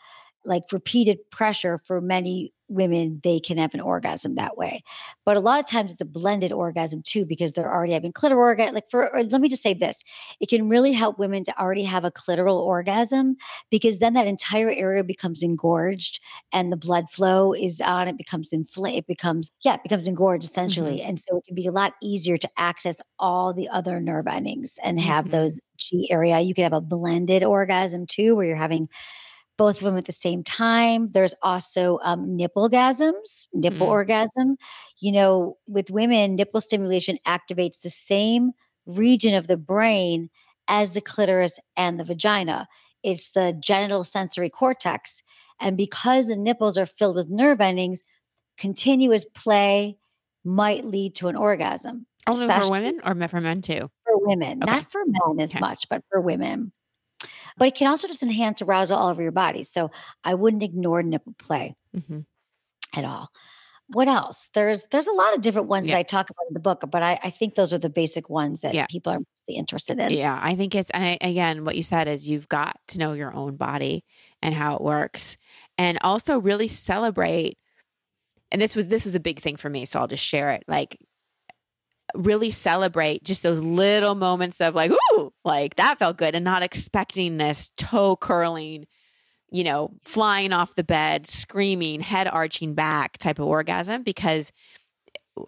like repeated pressure for many women, they can have an orgasm that way. But a lot of times it's a blended orgasm too, because they're already having clitoral orgasm. Like for, let me just say this, it can really help women to already have a clitoral orgasm because then that entire area becomes engorged and the blood flow is on, it becomes inflamed, it becomes, yeah, it becomes engorged essentially. Mm-hmm. And so it can be a lot easier to access all the other nerve endings and have mm-hmm. those G area. You can have a blended orgasm too, where you're having both of them at the same time. There's also um, nipple gasms, nipple mm. orgasm. You know, with women, nipple stimulation activates the same region of the brain as the clitoris and the vagina. It's the genital sensory cortex. And because the nipples are filled with nerve endings, continuous play might lead to an orgasm. Only for women or for men too? For women, okay. not for men as okay. much, but for women but it can also just enhance arousal all over your body. So I wouldn't ignore nipple play mm-hmm. at all. What else? There's there's a lot of different ones yeah. I talk about in the book, but I, I think those are the basic ones that yeah. people are mostly interested in. Yeah, I think it's and I, again what you said is you've got to know your own body and how it works, and also really celebrate. And this was this was a big thing for me, so I'll just share it. Like really celebrate just those little moments of like, ooh, like that felt good and not expecting this toe curling, you know, flying off the bed, screaming, head arching back type of orgasm. Because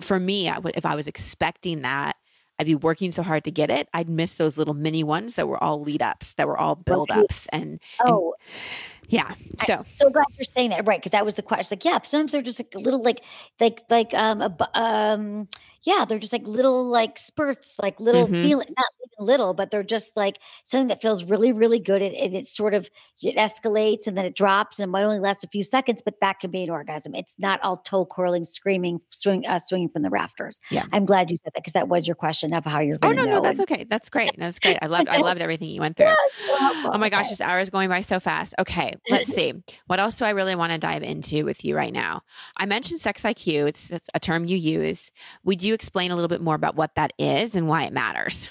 for me, if I was expecting that, I'd be working so hard to get it. I'd miss those little mini ones that were all lead ups, that were all build ups. And, oh, and yeah. So, I'm so glad you're saying that. Right. Cause that was the question. Like, yeah, sometimes they're just like a little, like, like, like, um, a, um, yeah, they're just like little like spurts, like little mm-hmm. feeling, not little, but they're just like something that feels really, really good. And, and it sort of it escalates and then it drops and might only last a few seconds, but that can be an orgasm. It's not all toe curling, screaming, swing, uh, swinging from the rafters. Yeah, I'm glad you said that because that was your question of how you're. Oh no, no, that's okay. That's great. <laughs> That's great. I loved, I loved everything you went through. Yes, oh my gosh, this hour is going by so fast. Okay, let's <laughs> see. What else do I really want to dive into with you right now? I mentioned sex IQ. It's, it's a term you use. We do explain a little bit more about what that is and why it matters?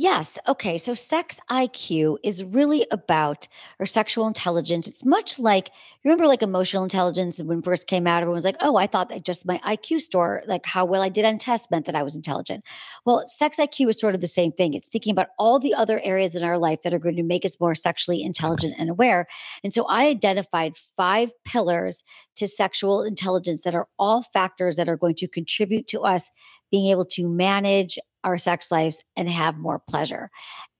Yes. Okay. So sex IQ is really about or sexual intelligence. It's much like remember like emotional intelligence when first came out, everyone was like, oh, I thought that just my IQ score, like how well I did on tests meant that I was intelligent. Well, sex IQ is sort of the same thing. It's thinking about all the other areas in our life that are going to make us more sexually intelligent and aware. And so I identified five pillars to sexual intelligence that are all factors that are going to contribute to us being able to manage our sex lives and have more pleasure.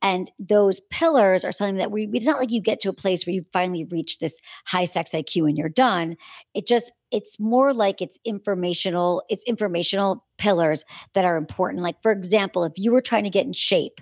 And those pillars are something that we, it's not like you get to a place where you finally reach this high sex IQ and you're done. It just, it's more like it's informational, it's informational pillars that are important. Like, for example, if you were trying to get in shape,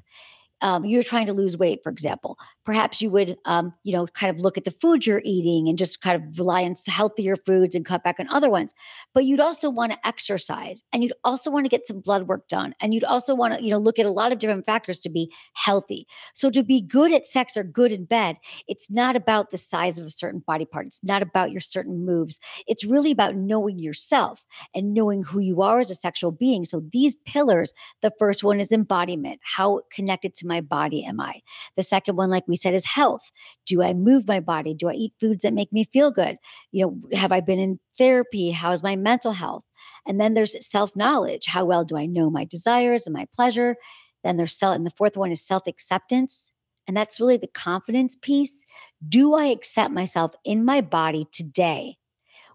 um, you're trying to lose weight, for example, perhaps you would, um, you know, kind of look at the food you're eating and just kind of rely on healthier foods and cut back on other ones. But you'd also want to exercise and you'd also want to get some blood work done. And you'd also want to, you know, look at a lot of different factors to be healthy. So to be good at sex or good in bed, it's not about the size of a certain body part. It's not about your certain moves. It's really about knowing yourself and knowing who you are as a sexual being. So these pillars, the first one is embodiment. How connected to my body am I? The second one, like we said, is health. Do I move my body? Do I eat foods that make me feel good? You know, have I been in therapy? How's my mental health? And then there's self knowledge. How well do I know my desires and my pleasure? Then there's self, and the fourth one is self acceptance. And that's really the confidence piece. Do I accept myself in my body today,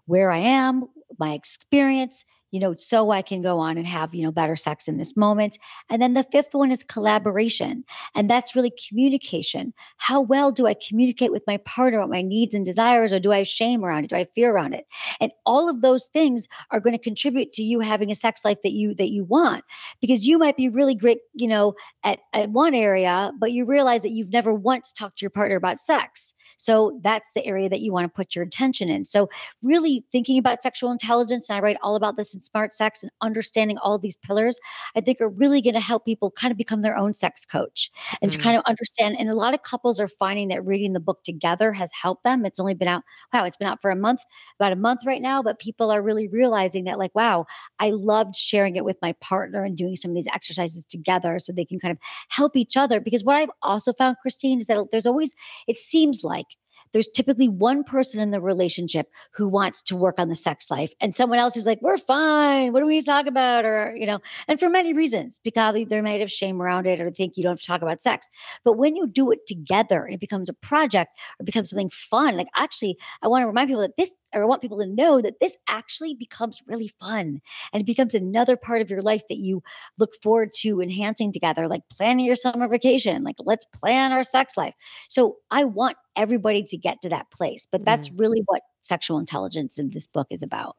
where I am, my experience, you know, so I can go on and have, you know, better sex in this moment. And then the fifth one is collaboration. And that's really communication. How well do I communicate with my partner about my needs and desires, or do I shame around it? Do I fear around it? And all of those things are going to contribute to you having a sex life that you that you want. Because you might be really great, you know, at, at one area, but you realize that you've never once talked to your partner about sex. So that's the area that you want to put your attention in. So really thinking about sexual intelligence, and I write all about this in Smart Sex and understanding all these pillars, I think are really going to help people kind of become their own sex coach and mm to kind of understand. And a lot of couples are finding that reading the book together has helped them. It's only been out, wow, it's been out for a month, about a month right now, but people are really realizing that, like, wow, I loved sharing it with my partner and doing some of these exercises together so they can kind of help each other. Because what I've also found, Christine, is that there's always, it seems like, there's typically one person in the relationship who wants to work on the sex life and someone else is like, we're fine. What do we talk about? Or, you know, and for many reasons, because they might have shame around it or think you don't have to talk about sex. But when you do it together and it becomes a project or becomes something fun, like actually, I want to remind people that this or I want people to know that this actually becomes really fun and it becomes another part of your life that you look forward to enhancing together, like planning your summer vacation. Like, let's plan our sex life. So I want everybody to get to that place, but that's mm. really what sexual intelligence in this book is about.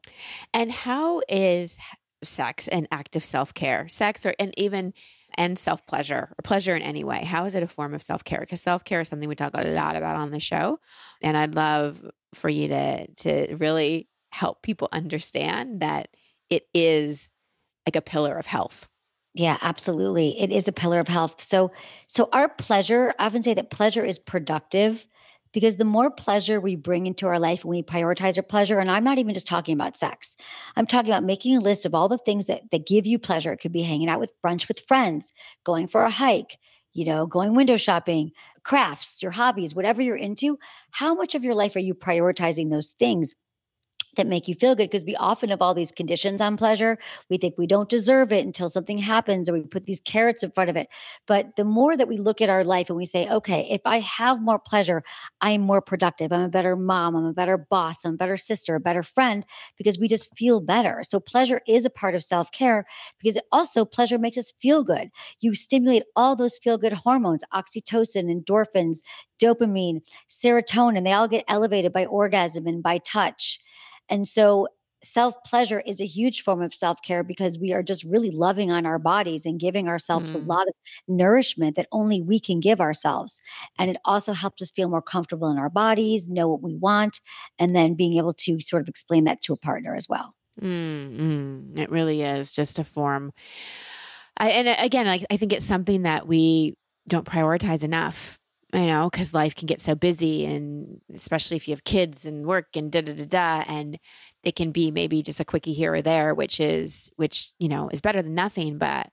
And how is sex and active self-care sex or and even and self-pleasure or pleasure in any way. How is it a form of self-care? Because self-care is something we talk a lot about on the show and i'd love for you to to really help people understand that it is like a pillar of health. Yeah absolutely. It is a pillar of health. So so our pleasure i often say that pleasure is productive because the more pleasure we bring into our life when we prioritize our pleasure, and I'm not even just talking about sex, I'm talking about making a list of all the things that, that give you pleasure. It could be hanging out with brunch with friends, going for a hike, you know, going window shopping, crafts, your hobbies, whatever you're into. How much of your life are you prioritizing those things that make you feel good because we often have all these conditions on pleasure. We think we don't deserve it until something happens or we put these carrots in front of it. But the more that we look at our life and we say, okay, if I have more pleasure, I'm more productive. I'm a better mom. I'm a better boss. I'm a better sister, a better friend because we just feel better. So pleasure is a part of self care because also pleasure makes us feel good. You stimulate all those feel good hormones, oxytocin, endorphins, dopamine, serotonin. They all get elevated by orgasm and by touch. And so self pleasure is a huge form of self care because we are just really loving on our bodies and giving ourselves mm. a lot of nourishment that only we can give ourselves. And it also helps us feel more comfortable in our bodies, know what we want, and then being able to sort of explain that to a partner as well. Mm, it really is just a form. I, and again, I, I think it's something that we don't prioritize enough you know, because life can get so busy, and especially if you have kids and work and da da da da, and it can be maybe just a quickie here or there, which is which you know is better than nothing. But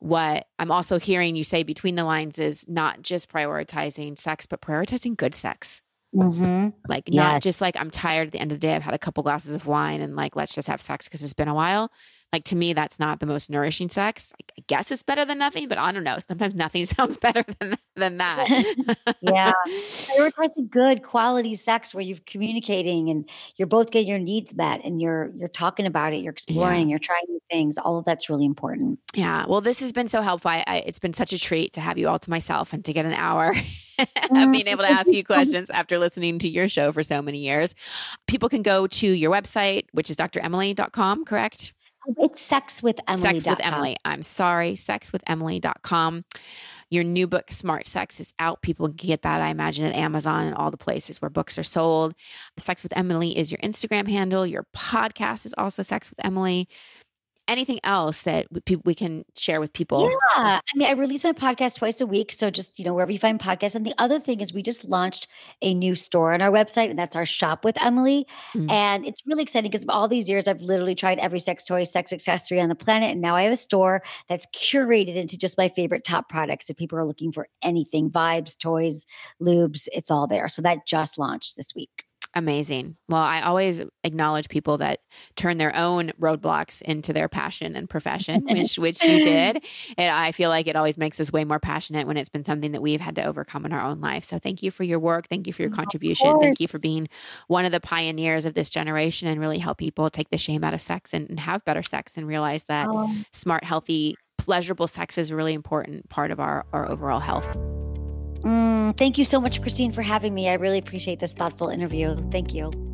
what I'm also hearing you say between the lines is not just prioritizing sex, but prioritizing good sex. Mm-hmm. Like, not just like I'm tired at the end of the day, I've had a couple glasses of wine and like, let's just have sex because it's been a while. Like to me, that's not the most nourishing sex. I guess it's better than nothing, but I don't know. Sometimes nothing <laughs> sounds better than than that. <laughs> yeah, prioritizing good quality sex where you're communicating and you're both getting your needs met, and you're you're talking about it, you're exploring, yeah. you're trying new things. All of that's really important. Yeah. Well, this has been so helpful. I, I, it's been such a treat to have you all to myself and to get an hour <laughs> <laughs> being able to ask you questions after listening to your show for so many years. People can go to your website, which is dremily.com, correct? It's sex with Emily. Sex with Emily. I'm sorry. Sexwithemily.com. Your new book, Smart Sex, is out. People can get that, I imagine, at Amazon and all the places where books are sold. Sex with Emily is your Instagram handle. Your podcast is also Sex with Emily anything else that we, we can share with people? Yeah. I mean, I release my podcast twice a week. So just, you know, wherever you find podcasts. And the other thing is we just launched a new store on our website, and that's our shop with Emily. Mm-hmm. And it's really exciting because all these years I've literally tried every sex toy, sex accessory on the planet. And now I have a store that's curated into just my favorite top products. If people are looking for anything, vibes, toys, lubes, it's all there. So that just launched this week. Amazing. Well, I always acknowledge people that turn their own roadblocks into their passion and profession, <laughs> which which you did. And I feel like it always makes us way more passionate when it's been something that we've had to overcome in our own life. So thank you for your work. Thank you for your contribution. Thank you for being one of the pioneers of this generation and really help people take the shame out of sex and, and have better sex and realize that oh. smart, healthy, pleasurable sex is a really important part of our, our overall health. Mm, Mm, thank you so much, Christine, for having me. I really appreciate this thoughtful interview. Thank you.